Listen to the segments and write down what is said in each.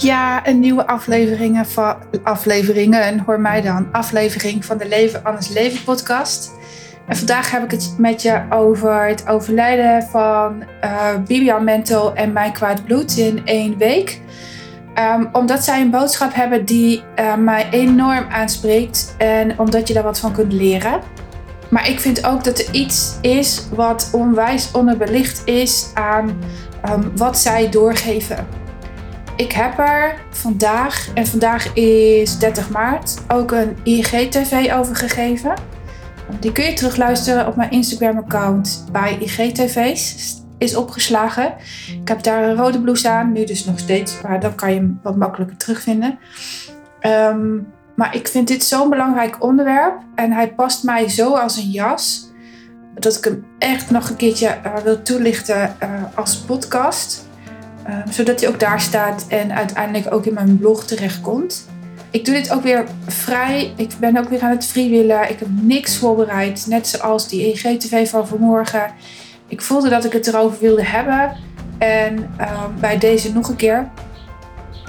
Ja, een nieuwe aflevering van afleveringen, en hoor mij dan, aflevering van de Leven Anders Leven podcast. En vandaag heb ik het met je over het overlijden van uh, Bibian Mental en Mijn Kwaad Bloed in één week. Ehm, omdat zij een boodschap hebben die uh, mij enorm aanspreekt en omdat je daar wat van kunt leren. Maar ik vind ook dat er iets is wat onwijs onderbelicht is aan um, wat zij doorgeven. Ik heb er vandaag, en vandaag is 30 maart, ook een IGTV over gegeven. Die kun je terugluisteren op mijn Instagram-account bij IGTV's. Is opgeslagen. Ik heb daar een rode blouse aan, nu dus nog steeds, maar dan kan je hem wat makkelijker terugvinden. Um, maar ik vind dit zo'n belangrijk onderwerp en hij past mij zo als een jas, dat ik hem echt nog een keertje uh, wil toelichten uh, als podcast. Uh, zodat hij ook daar staat en uiteindelijk ook in mijn blog terechtkomt. Ik doe dit ook weer vrij. Ik ben ook weer aan het freewheelen. Ik heb niks voorbereid. Net zoals die EGTV van vanmorgen. Ik voelde dat ik het erover wilde hebben. En bij deze nog een keer.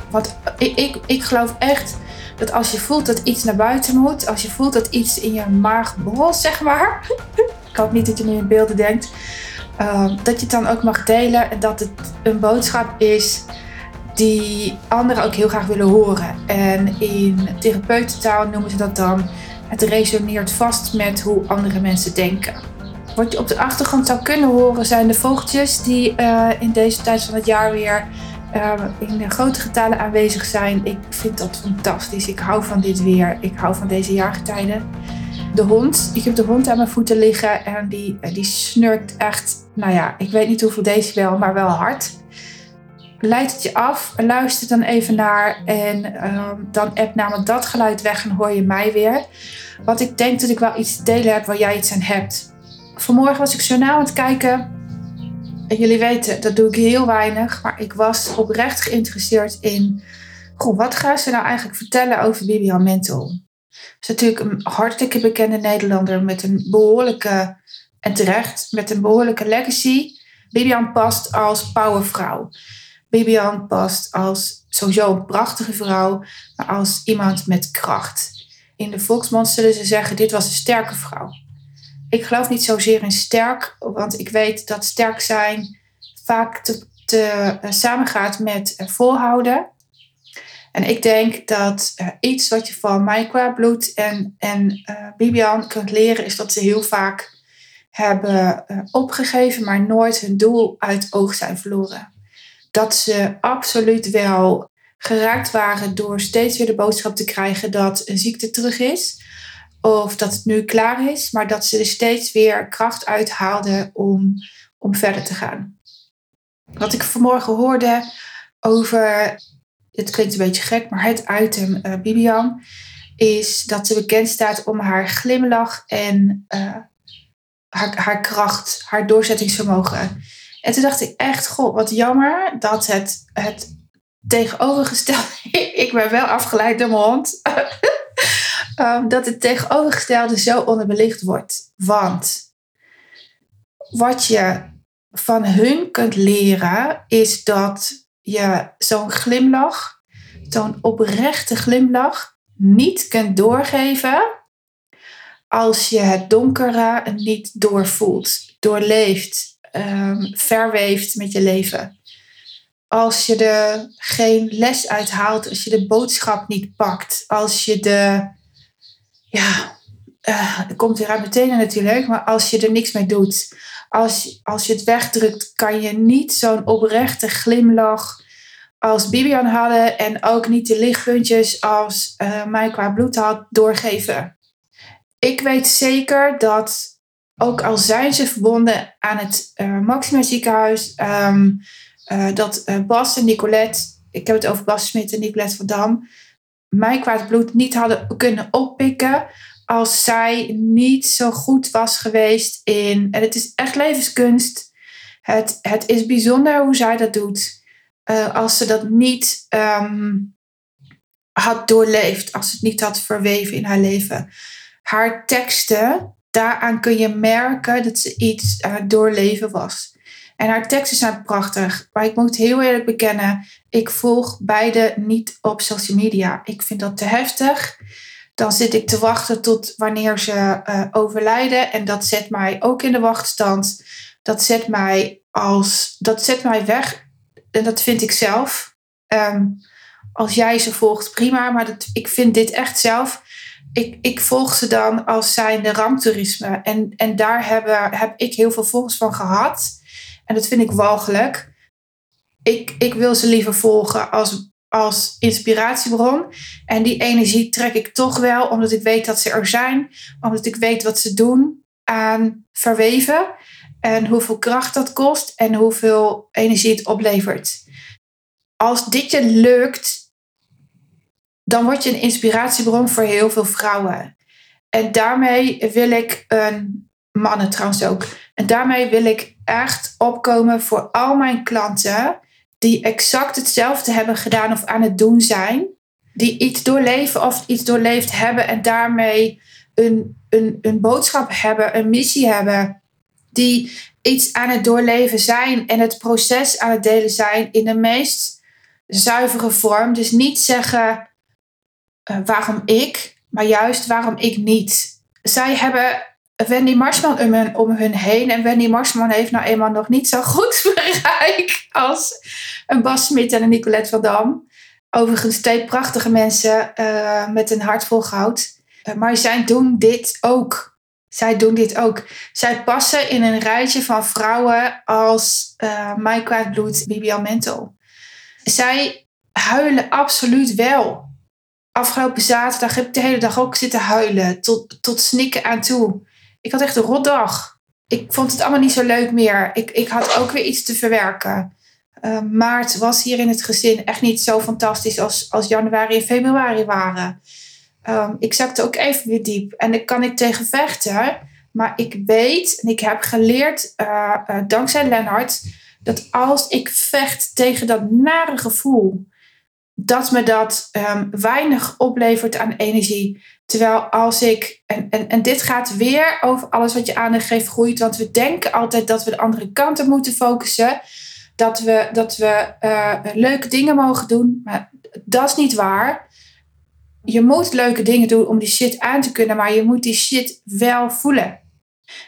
Want ik, ik, ik geloof echt dat als je voelt dat iets naar buiten moet, als je voelt dat iets in je maag borrelt, zeg maar. ik hoop niet dat je nu in beelden denkt. Uh, dat je het dan ook mag delen en dat het een boodschap is die anderen ook heel graag willen horen. En in therapeutentaal noemen ze dat dan het resoneert vast met hoe andere mensen denken. Wat je op de achtergrond zou kunnen horen zijn de vogeltjes die uh, in deze tijd van het jaar weer uh, in grote getalen aanwezig zijn. Ik vind dat fantastisch. Ik hou van dit weer. Ik hou van deze jaargetijden. De hond. Ik heb de hond aan mijn voeten liggen en die, die snurkt echt, nou ja, ik weet niet hoeveel decibel, maar wel hard. Leid het je af, luister dan even naar en uh, dan app namelijk dat geluid weg en hoor je mij weer. Want ik denk dat ik wel iets te delen heb waar jij iets aan hebt. Vanmorgen was ik journaal aan het kijken en jullie weten, dat doe ik heel weinig. Maar ik was oprecht geïnteresseerd in... Goh, wat gaan ze nou eigenlijk vertellen over Bibian Mental? Is natuurlijk een hartstikke bekende Nederlander met een behoorlijke... En terecht, met een behoorlijke legacy. Bibian past als powervrouw. Bibian past als sowieso een prachtige vrouw, maar als iemand met kracht. In de volksmond zullen ze zeggen: dit was een sterke vrouw ik geloof niet zozeer in sterk, want ik weet dat sterk zijn vaak te, uh, samengaat met uh, volhouden. En ik denk dat uh, iets wat je van Maikwa Bloed en, en Bibian kunt leren, is dat ze heel vaak hebben opgegeven, maar nooit hun doel uit oog zijn verloren. Dat ze absoluut wel geraakt waren door steeds weer de boodschap te krijgen dat een ziekte terug is of dat het nu klaar is, maar dat ze er steeds weer kracht uithaalden om, om verder te gaan. Wat ik vanmorgen hoorde over, het klinkt een beetje gek, maar het item uh, Bibian, is dat ze bekend staat om haar glimlach en uh, haar, haar kracht, haar doorzettingsvermogen. En toen dacht ik echt, goh, wat jammer dat het, het tegenovergestelde. ik ben wel afgeleid door mijn hond. um, dat het tegenovergestelde zo onderbelicht wordt. Want wat je van hun kunt leren is dat je zo'n glimlach, zo'n oprechte glimlach, niet kunt doorgeven als je het donkere niet doorvoelt, doorleeft, um, verweeft met je leven. Als je er geen les uithaalt, als je de boodschap niet pakt, als je de ja, uh, komt weer uit meteen natuurlijk, maar als je er niks mee doet, als, als je het wegdrukt, kan je niet zo'n oprechte glimlach als Bibian hadden en ook niet de lichtpuntjes als uh, mij qua bloed had doorgeven. Ik weet zeker dat, ook al zijn ze verbonden aan het uh, Maxima ziekenhuis, um, uh, dat Bas en Nicolette, ik heb het over Bas Smit en Nicolette van Dam, mij kwaad bloed niet hadden kunnen oppikken als zij niet zo goed was geweest in. En het is echt levenskunst. Het, het is bijzonder hoe zij dat doet. Uh, als ze dat niet um, had doorleefd, als ze het niet had verweven in haar leven. Haar teksten, daaraan kun je merken dat ze iets aan het doorleven was. En haar teksten zijn prachtig. Maar ik moet heel eerlijk bekennen, ik volg beide niet op social media. Ik vind dat te heftig. Dan zit ik te wachten tot wanneer ze uh, overlijden. En dat zet mij ook in de wachtstand. Dat zet mij, als, dat zet mij weg. En dat vind ik zelf. Ehm, als jij ze volgt, prima. Maar dat, ik vind dit echt zelf. Ik, ik volg ze dan als zijnde ramptoerisme. En, en daar hebben, heb ik heel veel volgers van gehad. En dat vind ik walgelijk. Ik, ik wil ze liever volgen als, als inspiratiebron. En die energie trek ik toch wel, omdat ik weet dat ze er zijn. Omdat ik weet wat ze doen aan verweven. En hoeveel kracht dat kost en hoeveel energie het oplevert. Als dit je lukt, dan word je een inspiratiebron voor heel veel vrouwen. En daarmee wil ik een mannen trouwens ook. En daarmee wil ik echt opkomen voor al mijn klanten die exact hetzelfde hebben gedaan of aan het doen zijn. Die iets doorleven of iets doorleefd hebben en daarmee een, een, een boodschap hebben, een missie hebben. Die iets aan het doorleven zijn en het proces aan het delen zijn in de meest zuivere vorm. Dus niet zeggen uh, waarom ik, maar juist waarom ik niet. Zij hebben Wendy Marsman om hun, hun heen. En Wendy Marsman heeft nou eenmaal nog niet zo goed bereik als een Bas Smit en een Nicolette van Dam. Overigens twee prachtige mensen uh, met een hart vol goud. Uh, maar zij doen dit ook. Zij doen dit ook. Zij passen in een rijtje van vrouwen als uh, Mike Bloed, Bibian Mental. Zij huilen absoluut wel. Afgelopen zaterdag heb ik de hele dag ook zitten huilen. Tot, tot snikken aan toe. Ik had echt een rotdag. Ik vond het allemaal niet zo leuk meer. Ik, ik had ook weer iets te verwerken. Uh, maart was hier in het gezin echt niet zo fantastisch als, als januari en februari waren. Um, ik zakte ook even weer diep. En daar kan ik tegen vechten. Maar ik weet en ik heb geleerd, uh, uh, dankzij Lennart, dat als ik vecht tegen dat nare gevoel, dat me dat um, weinig oplevert aan energie. Terwijl als ik, en, en, en dit gaat weer over alles wat je aandacht geeft groeit, want we denken altijd dat we de andere kanten moeten focussen. Dat we, dat we uh, leuke dingen mogen doen, maar dat is niet waar. Je moet leuke dingen doen om die shit aan te kunnen, maar je moet die shit wel voelen.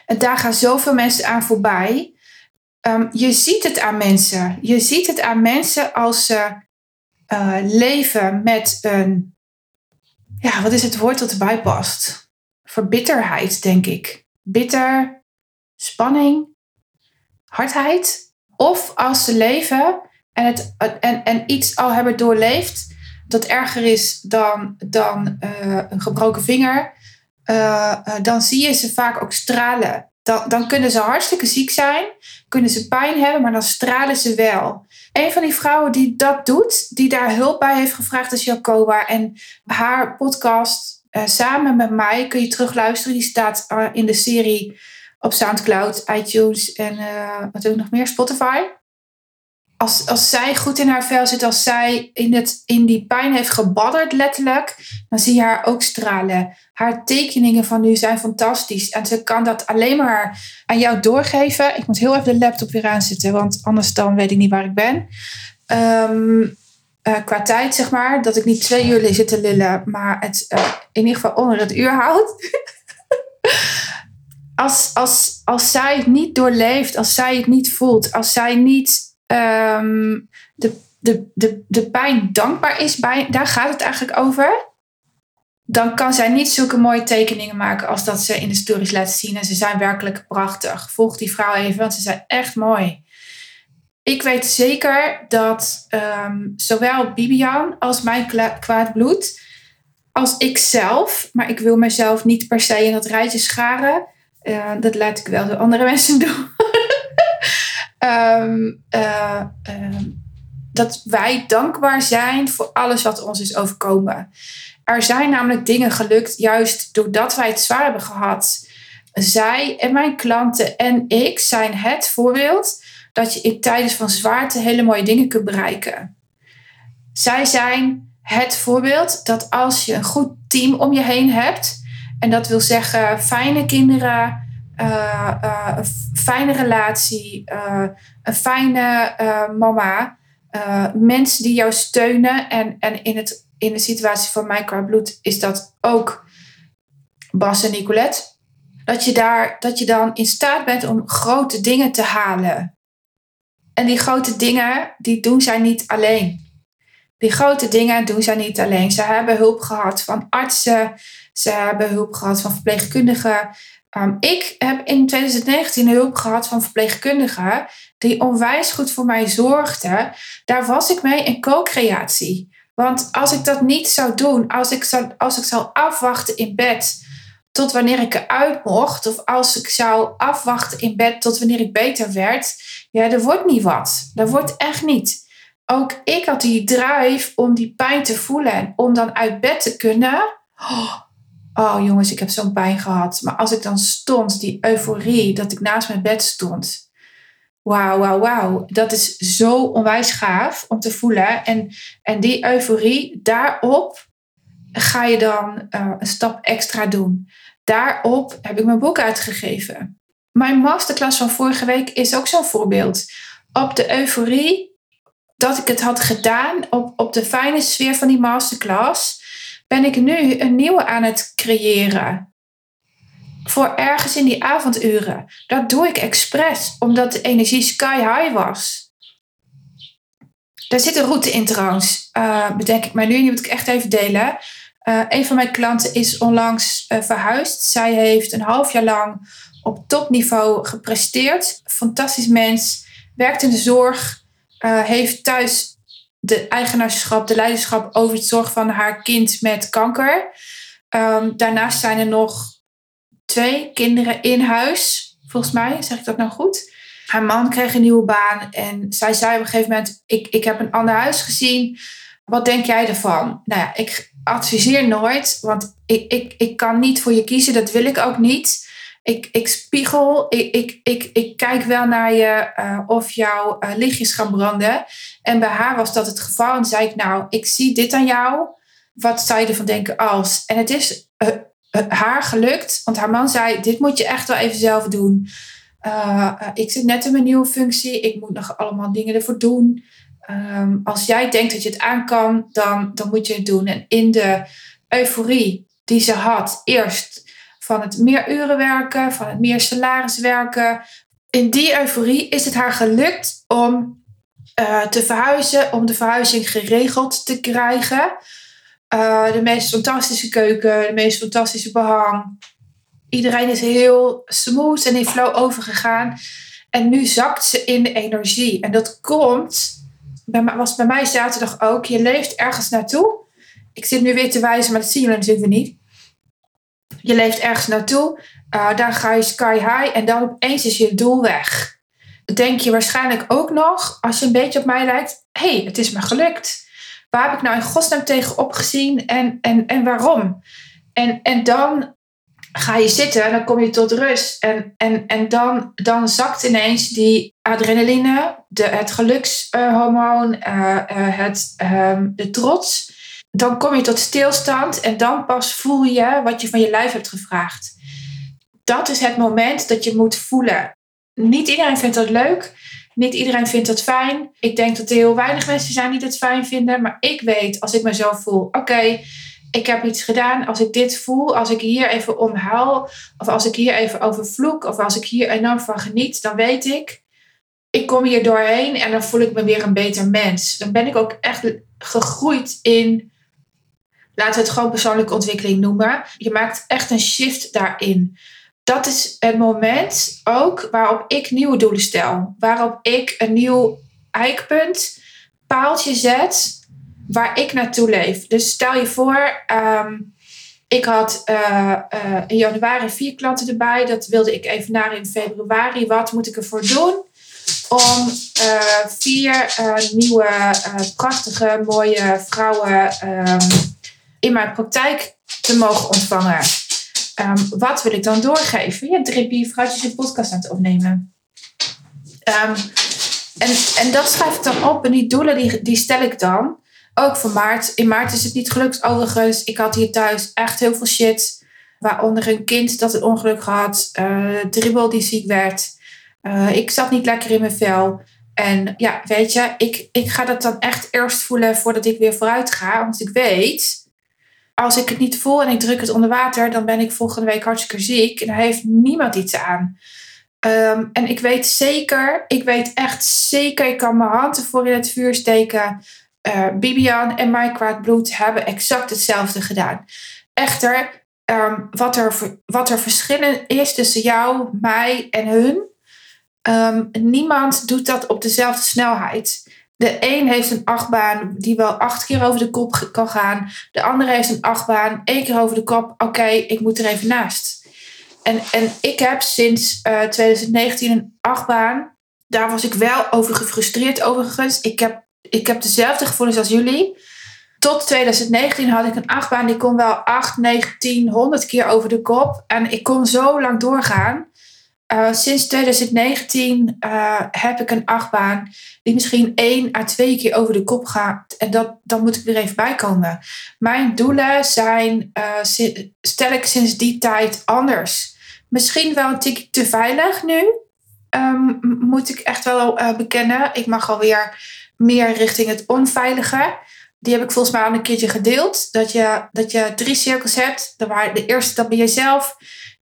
En daar gaan zoveel mensen aan voorbij. Um, je ziet het aan mensen. Je ziet het aan mensen als ze uh, leven met een ja, wat is het woord dat erbij past? Verbitterheid, denk ik. Bitter, spanning, hardheid. Of als ze leven en, het, en, en iets al hebben doorleefd dat erger is dan, dan uh, een gebroken vinger, uh, uh, dan zie je ze vaak ook stralen. Dan, dan kunnen ze hartstikke ziek zijn, kunnen ze pijn hebben, maar dan stralen ze wel. Een van die vrouwen die dat doet, die daar hulp bij heeft gevraagd, is Jacoba. En haar podcast uh, samen met mij kun je terugluisteren. Die staat uh, in de serie op Soundcloud, iTunes en uh, wat ook nog meer, Spotify. Als, als zij goed in haar vel zit, als zij in, het, in die pijn heeft gebadderd, letterlijk, dan zie je haar ook stralen. Haar tekeningen van nu zijn fantastisch. En ze kan dat alleen maar aan jou doorgeven. Ik moet heel even de laptop weer aanzetten, want anders dan weet ik niet waar ik ben. Um, uh, qua tijd, zeg maar, dat ik niet twee uur zit te lullen, maar het uh, in ieder geval onder het uur houdt. als, als, als zij het niet doorleeft, als zij het niet voelt, als zij niet um, de, de, de, de pijn dankbaar is, bij, daar gaat het eigenlijk over dan kan zij niet zulke mooie tekeningen maken als dat ze in de stories laten zien. En ze zijn werkelijk prachtig. Volg die vrouw even, want ze zijn echt mooi. Ik weet zeker dat um, zowel Bibian als mijn kwaad bloed, als ik zelf, maar ik wil mezelf niet per se in dat rijtje scharen. Uh, dat laat ik wel door andere mensen doen. Um, uh, uh, dat wij dankbaar zijn voor alles wat ons is overkomen. Er zijn namelijk dingen gelukt juist doordat wij het zwaar hebben gehad. Zij en mijn klanten en ik zijn het voorbeeld dat je in tijden van zwaarte hele mooie dingen kunt bereiken. Zij zijn het voorbeeld dat als je een goed team om je heen hebt, en dat wil zeggen fijne kinderen, een fijne relatie, een fijne mama. mensen die jou steunen. En, en in, het, in de situatie van mijn qua bloed is dat ook Bas en Nicolette. Dat je, daar, dat je dan in staat bent om grote dingen te halen. En die grote dingen, die doen zij niet alleen. Die grote dingen doen zij niet alleen. Ze hebben hulp gehad van artsen. Ze hebben hulp gehad van verpleegkundigen. Um, ik heb in 2019 hulp gehad van verpleegkundigen die onwijs goed voor mij zorgden. Daar was ik mee in co-creatie. Want als ik dat niet zou doen, als ik zou, als ik zou afwachten in bed tot wanneer ik eruit mocht, of als ik zou afwachten in bed tot wanneer ik beter werd, ja, er wordt niet wat. Dat wordt echt niet. Ook ik had die drive om die pijn te voelen en om dan uit bed te kunnen. Oh, oh jongens, ik heb zo'n pijn gehad. Maar als ik dan stond, die euforie dat ik naast mijn bed stond. Wauw, wauw, wauw. Dat is zo onwijs gaaf om te voelen. En, en die euforie, daarop ga je dan uh, een stap extra doen. Daarop heb ik mijn boek uitgegeven. Mijn masterclass van vorige week is ook zo'n voorbeeld. Op de euforie dat ik het had gedaan, op, op de fijne sfeer van die masterclass, ben ik nu een nieuwe aan het creëren. Voor ergens in die avonduren. Dat doe ik expres, omdat de energie sky high was. Daar zit een route in trouwens, uh, bedenk ik mij nu. Moet ik echt even delen. Uh, een van mijn klanten is onlangs uh, verhuisd. Zij heeft een half jaar lang op topniveau gepresteerd. Fantastisch mens. Werkt in de zorg. Heeft thuis de eigenaarschap, de leiderschap over het zorg van haar kind met kanker. Um, daarnaast zijn er nog twee kinderen in huis. Volgens mij, zeg ik dat nou goed? Haar man kreeg een nieuwe baan en zij zei op een gegeven moment: Ik, ik heb een ander huis gezien. Wat denk jij ervan? Nou ja, ik adviseer nooit, want ik, ik, ik kan niet voor je kiezen, dat wil ik ook niet. Ik, ik spiegel, ik, ik, ik, ik kijk wel naar je uh, of jouw uh, lichtjes gaan branden. En bij haar was dat het geval. En zei ik, nou, ik zie dit aan jou. Wat zou je ervan denken als? En het is uh, haar gelukt, want haar man zei, dit moet je echt wel even zelf doen. ik zit net in mijn nieuwe functie, ik moet nog allemaal dingen ervoor doen. Um, als jij denkt dat je het aan kan, dan, dan moet je het doen. En in de euforie die ze had, eerst van het meer uren werken, van het meer salaris werken. In die euforie is het haar gelukt om uh, te verhuizen, om de verhuizing geregeld te krijgen. Uh, de meest fantastische keuken, de meest fantastische behang. Iedereen is heel smooth en in flow overgegaan. En nu zakt ze in de energie. En dat komt was bij mij zaterdag ook. Je leeft ergens naartoe. Ik zit nu weer te wijzen, maar dat zien jullie natuurlijk niet. Je leeft ergens naartoe. Uh, daar ga je sky high. En dan opeens is je doel weg. denk je waarschijnlijk ook nog, als je een beetje op mij lijkt. Hé, hey, het is me gelukt. Waar heb ik nou in godsnaam tegen opgezien en, en, en waarom? En, en dan ga je zitten en dan kom je tot rust. En, en, en dan, dan zakt ineens die adrenaline, de, het gelukshormoon, uh, uh, het, uh, de trots. Dan kom je tot stilstand en dan pas voel je wat je van je lijf hebt gevraagd. Dat is het moment dat je moet voelen. Niet iedereen vindt dat leuk. Niet iedereen vindt dat fijn. Ik denk dat er heel weinig mensen zijn die dat fijn vinden. Maar ik weet, als ik mezelf voel, oké, ik heb iets gedaan. Als ik dit voel, als ik hier even om huil, of als ik hier even over vloek, of als ik hier enorm van geniet, dan weet ik, ik kom hier doorheen en dan voel ik me weer een beter mens. Dan ben ik ook echt gegroeid in, laten we het gewoon persoonlijke ontwikkeling noemen. Je maakt echt een shift daarin. Dat is het moment ook waarop ik nieuwe doelen stel. Waarop ik een nieuw eikpunt, paaltje zet waar ik naartoe leef. Dus stel je voor, um, ik had uh, uh, in januari vier klanten erbij. Dat wilde ik even naar in februari. Wat moet ik ervoor doen? Om uh, vier nieuwe, prachtige, mooie vrouwen um, in mijn praktijk te mogen ontvangen. Um, wat wil ik dan doorgeven? Ja, drippie, vrouwtjes een podcast aan het opnemen. en, en dat schrijf ik dan op en die doelen die, die stel ik dan. Ook voor maart. In maart is het niet gelukt overigens. Ik had hier thuis echt heel veel shit. Waaronder een kind dat een ongeluk had, uh, dribbel die ziek werd. Uh, ik zat niet lekker in mijn vel. En ja, weet je, ik, ik ga dat dan echt eerst voelen voordat ik weer vooruit ga. Want ik weet, als ik het niet voel en ik druk het onder water, dan ben ik volgende week hartstikke ziek. En daar heeft niemand iets aan. Um, en ik weet zeker, ik weet echt zeker, ik kan mijn hand ervoor in het vuur steken. Uh, Bibian en mijn kwaad bloed hebben exact hetzelfde gedaan. Echter, um, wat, er, wat er verschillen is tussen jou, mij en hun, um, niemand doet dat op dezelfde snelheid. De een heeft een achtbaan die wel acht keer over de kop kan gaan. De andere heeft een achtbaan, één keer over de kop. Oké, ik moet er even naast. En, en ik heb sinds uh, 2019 een achtbaan. Daar was ik wel over gefrustreerd overigens. Ik heb, ik heb dezelfde gevoelens als jullie. Tot 2019 had ik een achtbaan die kon wel 8, 9, 10, 100 keer over de kop. En ik kon zo lang doorgaan. Uh, sinds 2019 uh, heb ik een achtbaan die misschien één à twee keer over de kop gaat. En dat, dan moet ik weer even bijkomen. Mijn doelen zijn, uh, stel ik sinds die tijd anders. Misschien wel een tikje te veilig nu. Um, moet ik echt wel bekennen. Ik mag alweer meer richting het onveilige. Die heb ik volgens mij al een keertje gedeeld. Dat je, dat je drie cirkels hebt. De eerste, dat ben je zelf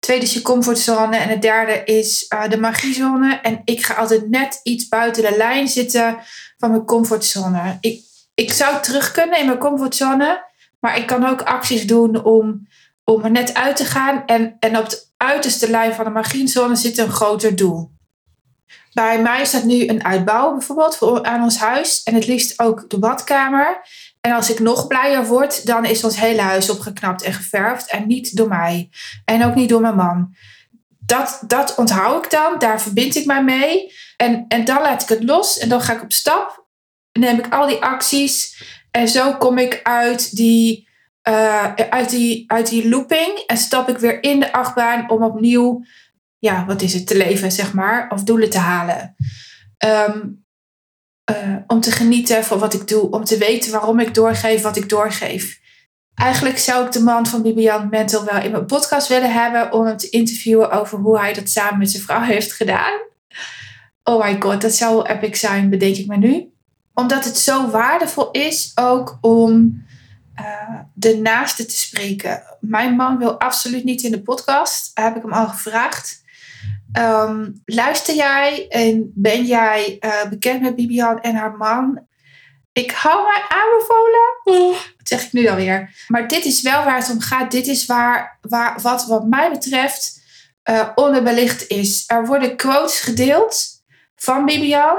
tweede is je comfortzone. En het derde is uh, de magiezone. En ik ga altijd net iets buiten de lijn zitten van mijn comfortzone. Ik, ik zou terug kunnen in mijn comfortzone. Maar ik kan ook acties doen om, om er net uit te gaan. En, en op de uiterste lijn van de magiezone zit een groter doel. Bij mij staat nu een uitbouw bijvoorbeeld voor, aan ons huis. En het liefst ook de badkamer. En als ik nog blijer word, dan is ons hele huis opgeknapt en geverfd. En niet door mij. En ook niet door mijn man. Dat, dat onthoud ik dan. Daar verbind ik mij mee. En, en dan laat ik het los. En dan ga ik op stap. Neem ik al die acties. En zo kom ik uit die, uh, uit die, uit die looping. En stap ik weer in de achtbaan om opnieuw, ja, wat is het, te leven, zeg maar. Of doelen te halen. Um, uh, om te genieten van wat ik doe, om te weten waarom ik doorgeef wat ik doorgeef. Eigenlijk zou ik de man van Bibian Mental wel in mijn podcast willen hebben om hem te interviewen over hoe hij dat samen met zijn vrouw heeft gedaan. Oh my god, dat zou epic zijn, bedenk ik me nu. Omdat het zo waardevol is ook om de naaste te spreken. Mijn man wil absoluut niet in de podcast, heb ik hem al gevraagd. Um, luister jij en ben jij uh, bekend met Bibian en haar man? Ik hou mij aanbevolen. Wat zeg ik nu alweer? Maar dit is wel waar het om gaat. Dit is waar, waar wat, wat mij betreft uh, onderbelicht is. Er worden quotes gedeeld van Bibian.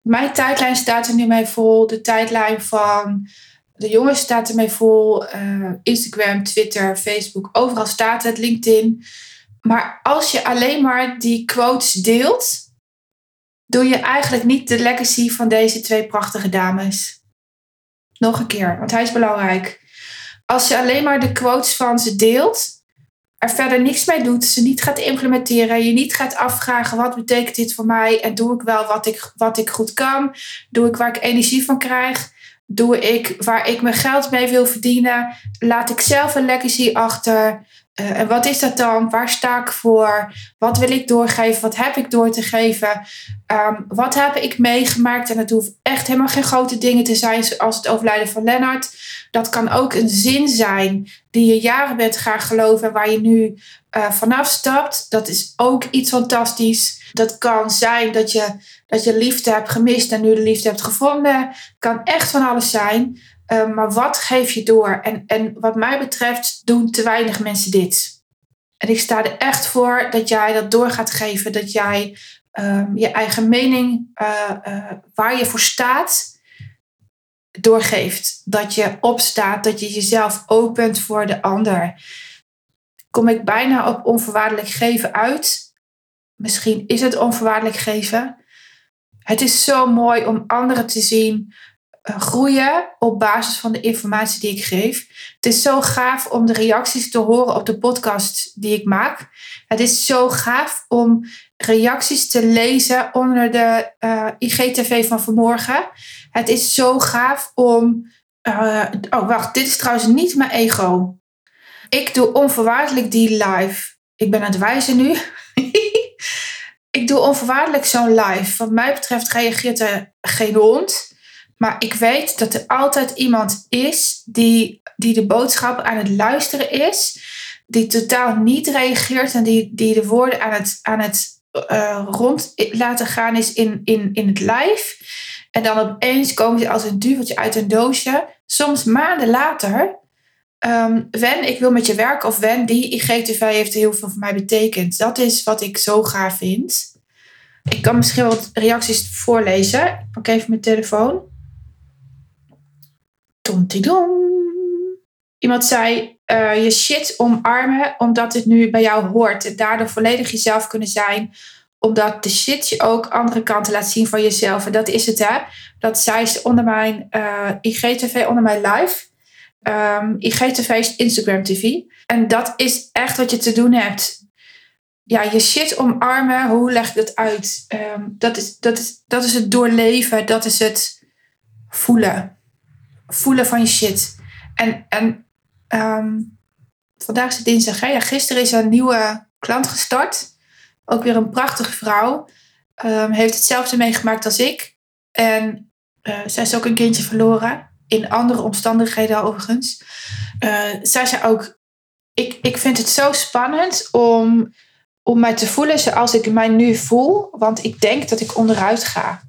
Mijn tijdlijn staat er nu mee vol. De tijdlijn van de jongens staat er mee vol. Uh, Instagram, Twitter, Facebook. Overal staat het. LinkedIn. Maar als je alleen maar die quotes deelt, doe je eigenlijk niet de legacy van deze twee prachtige dames. Nog een keer, want hij is belangrijk. Als je alleen maar de quotes van ze deelt, er verder niks mee doet, ze niet gaat implementeren, je niet gaat afvragen wat betekent dit voor mij en doe ik wel wat ik, wat ik goed kan, doe ik waar ik energie van krijg, doe ik waar ik mijn geld mee wil verdienen, laat ik zelf een legacy achter, uh, en wat is dat dan? Waar sta ik voor? Wat wil ik doorgeven? Wat heb ik door te geven? Um, wat heb ik meegemaakt? En het hoeft echt helemaal geen grote dingen te zijn, zoals het overlijden van Lennart. Dat kan ook een zin zijn die je jaren bent gaan geloven en waar je nu uh, vanaf stapt. Dat is ook iets fantastisch. Dat kan zijn dat je, dat je liefde hebt gemist en nu de liefde hebt gevonden. Kan echt van alles zijn. Ehm, maar wat geef je door? En, en wat mij betreft doen te weinig mensen dit. En ik sta er echt voor dat jij dat door gaat geven. Dat jij um, je eigen mening, uh, uh, waar je voor staat, doorgeeft. Dat je opstaat, dat je jezelf opent voor de ander. Kom ik bijna op onvoorwaardelijk geven uit? Misschien is het onvoorwaardelijk geven. Het is zo mooi om anderen te zien eh, groeien op basis van de informatie die ik geef. Het is zo gaaf om de reacties te horen op de podcast die ik maak. Het is zo gaaf om reacties te lezen onder de eh, IGTV van vanmorgen. Het is zo gaaf om. Uh, oh, wacht, dit is trouwens niet mijn ego. ik doe onvoorwaardelijk die live. Ik ben aan het wijzen nu. ik doe onvoorwaardelijk zo'n live. Wat mij betreft reageert er geen hond. Maar ik weet dat er altijd iemand is die, die de boodschap aan het luisteren is. Die totaal niet reageert en die, die de woorden aan het, aan het uh, rond laten gaan is in, in, in het live. En dan opeens komen ze als een duveltje uit een doosje. Soms maanden later. Um, Wen, ik wil met je werken. Of Wen, die IGTV heeft heel veel voor mij betekend. Dat is wat ik zo gaaf vind. Ik kan misschien wat reacties voorlezen. Ik pak even mijn telefoon. Tomtidom. Iemand zei, uh, je shit omarmen omdat het nu bij jou hoort. En daardoor volledig jezelf kunnen zijn. Omdat de shit je ook andere kanten laat zien van jezelf. En dat is het hè. Dat zei ze onder mijn uh, IGTV, onder mijn live. Um, IGTV is Instagram TV. En dat is echt wat je te doen hebt. Ja, je shit omarmen, hoe leg ik dat uit? Um, dat, is, dat, is, dat is het doorleven, dat is het voelen. Voelen van je shit. En, en um, vandaag is het dinsdag. Hè? Ja, gisteren is een nieuwe klant gestart. Ook weer een prachtige vrouw. Um, heeft hetzelfde meegemaakt als ik. En uh, zij is ook een kindje verloren. In andere omstandigheden overigens. Uh, zij ook, ik, ik vind het zo spannend om, om mij te voelen zoals ik mij nu voel. Want ik denk dat ik onderuit ga.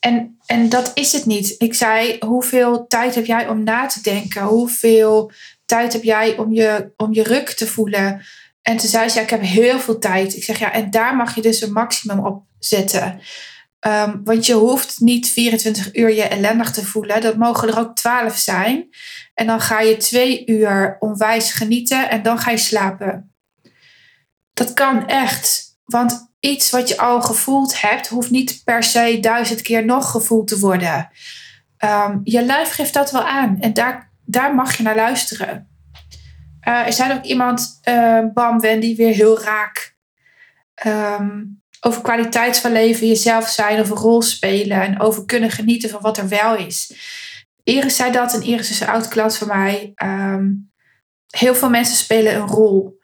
En, en dat is het niet. Ik zei, hoeveel tijd heb jij om na te denken? Hoeveel tijd heb jij om je, om je ruk te voelen? En toen zei ze, ja, ik heb heel veel tijd. Ik zeg, ja, en daar mag je dus een maximum op zetten. Um, want je hoeft niet 24 uur je ellendig te voelen. Dat mogen er ook 12 zijn. En dan ga je twee uur onwijs genieten en dan ga je slapen. Dat kan echt. Want iets wat je al gevoeld hebt, hoeft niet per se duizend keer nog gevoeld te worden. Um, je lijf geeft dat wel aan en daar, daar mag je naar luisteren. Uh, er zijn ook iemand, uh, Bam Wendy, weer heel raak. Um, over kwaliteit van leven, jezelf zijn, over rol spelen en over kunnen genieten van wat er wel is. Iris zei dat en Iris is een oud klant van mij. Um, heel veel mensen spelen een rol.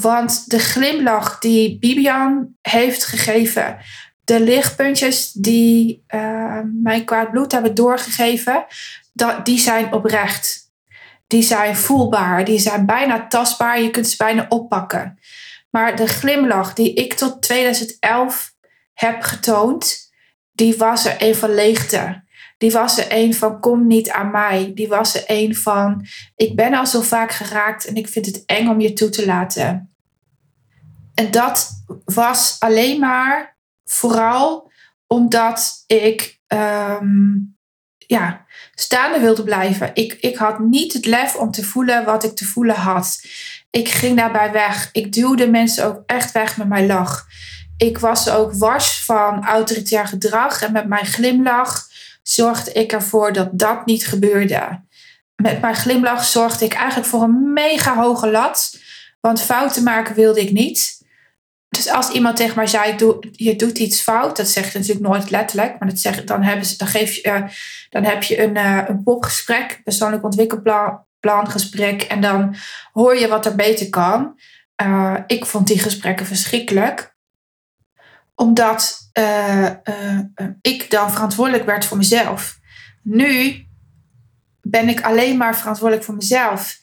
Want de glimlach die Bibian heeft gegeven, de lichtpuntjes die uh, mijn kwaad bloed hebben doorgegeven, dat, die zijn oprecht. Die zijn voelbaar, die zijn bijna tastbaar, je kunt ze bijna oppakken. Maar de glimlach die ik tot 2011 heb getoond, die was er een van leegte. Die was er een van kom niet aan mij. Die was er een van ik ben al zo vaak geraakt en ik vind het eng om je toe te laten. En dat was alleen maar vooral omdat ik um, ja, staande wilde blijven. Ik, ik had niet het lef om te voelen wat ik te voelen had. Ik ging daarbij weg. Ik duwde mensen ook echt weg met mijn lach. Ik was ook wars van autoritair gedrag en met mijn glimlach zorgde ik ervoor dat dat niet gebeurde. Met mijn glimlach zorgde ik eigenlijk voor een mega hoge lat, want fouten maken wilde ik niet. Dus als iemand tegen mij zei, je doet iets fout, dat zeg je natuurlijk nooit letterlijk, maar dat zeg, dan, hebben ze, dan, geef je, uh, dan heb je een, uh, een popgesprek, persoonlijk ontwikkelplan gesprek, en dan hoor je wat er beter kan. Uh, ik vond die gesprekken verschrikkelijk, omdat ik dan verantwoordelijk werd voor mezelf. Nu ben ik alleen maar verantwoordelijk voor mezelf.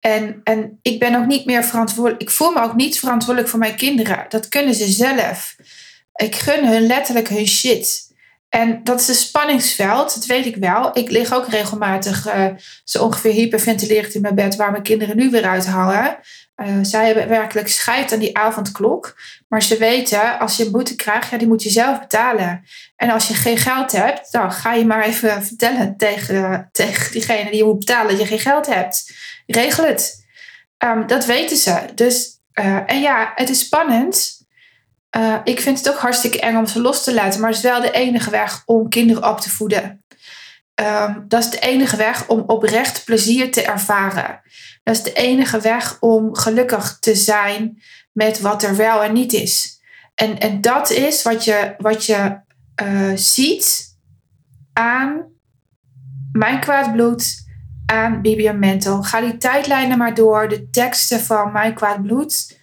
En, en ik ben ook niet meer verantwoordelijk. Ik voel me ook niet verantwoordelijk voor mijn kinderen. Dat kunnen ze zelf. Ik gun hun letterlijk hun shit. En dat is een spanningsveld, dat weet ik wel. Ik lig ook regelmatig uh, zo ongeveer hyperventilerend in mijn bed, waar mijn kinderen nu weer uithangen. Uh, zij hebben werkelijk scheid aan die avondklok. Maar ze weten, als je een boete krijgt, ja, die moet je zelf betalen. En als je geen geld hebt, dan ga je maar even vertellen tegen, tegen diegene die je moet betalen dat je geen geld hebt. Regel het. Um, dat weten ze. Dus, uh, en ja, het is spannend. Uh, ik vind het ook hartstikke eng om ze los te laten, maar het is wel de enige weg om kinderen op te voeden. Um, dat is de enige weg om oprecht plezier te ervaren. Dat is de enige weg om gelukkig te zijn met wat er wel en niet is. En, en dat is wat je, wat je uh, ziet aan mijn kwaad bloed, aan Bibian Mental. Ga die tijdlijnen maar door. De teksten van Mijn Kwaad Bloed.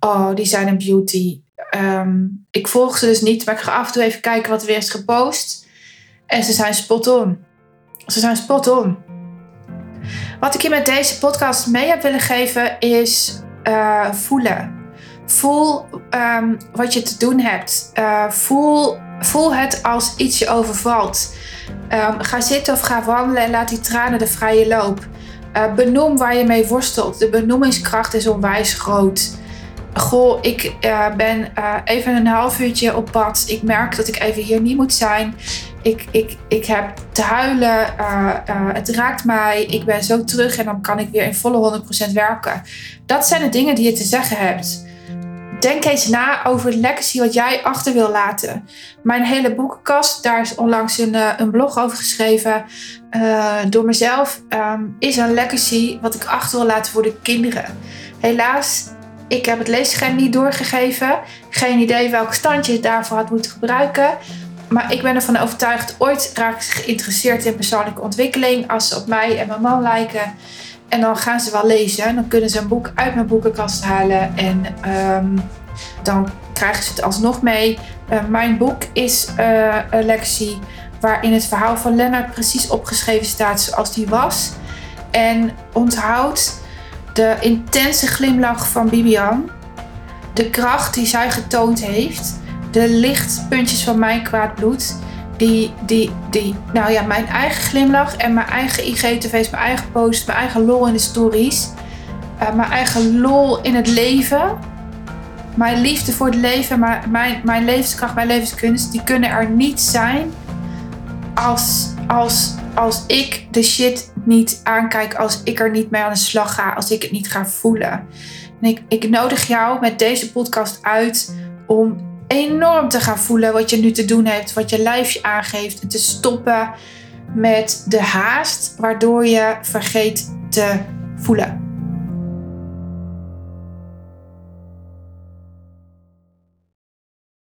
Oh, die zijn een beauty. Ehm, ik volg ze dus niet, maar ik ga af en toe even kijken wat er weer is gepost. En ze zijn spot on. Ze zijn spot on. Wat ik je met deze podcast mee heb willen geven is uh, voelen. Voel um, wat je te doen hebt. Uh, voel, voel het als iets je overvalt. Um, ga zitten of ga wandelen en laat die tranen de vrije loop. Uh, benoem waar je mee worstelt. De benoemingskracht is onwijs groot. Goh, ik uh, ben uh, even een half uurtje op pad. Ik merk dat ik even hier niet moet zijn. Ik, ik, ik heb te huilen. Uh, het raakt mij. Ik ben zo terug en dan kan ik weer in volle 100% werken. Dat zijn de dingen die je te zeggen hebt. Denk eens na over het legacy wat jij achter wil laten. Mijn hele boekenkast, daar is onlangs een, een blog over geschreven door mezelf, um, is een legacy wat ik achter wil laten voor de kinderen. Helaas ik heb het leesschijn niet doorgegeven. Geen idee welk standje je daarvoor had moeten gebruiken. Maar ik ben ervan overtuigd, ooit raak ze geïnteresseerd in persoonlijke ontwikkeling. Als ze op mij en mijn man lijken. En dan gaan ze wel lezen. Dan kunnen ze een boek uit mijn boekenkast halen. En um, dan krijgen ze het alsnog mee. Uh, mijn boek is uh, een lectie waarin het verhaal van Lennart precies opgeschreven staat zoals die was. En onthoud de intense glimlach van Bibian, de kracht die zij getoond heeft, de lichtpuntjes van mijn kwaad bloed, die, die, die, nou ja, mijn eigen glimlach en mijn eigen IGTV's, mijn eigen posts, mijn eigen lol in de stories, uh, mijn eigen lol in het leven, mijn liefde voor het leven, mijn, mijn, mijn levenskracht, mijn levenskunst, die kunnen er niet zijn als, als als ik de shit niet aankijk, als ik er niet mee aan de slag ga, als ik het niet ga voelen. En ik, ik nodig jou met deze podcast uit om enorm te gaan voelen wat je nu te doen hebt, wat je lijfje aangeeft en te stoppen met de haast waardoor je vergeet te voelen.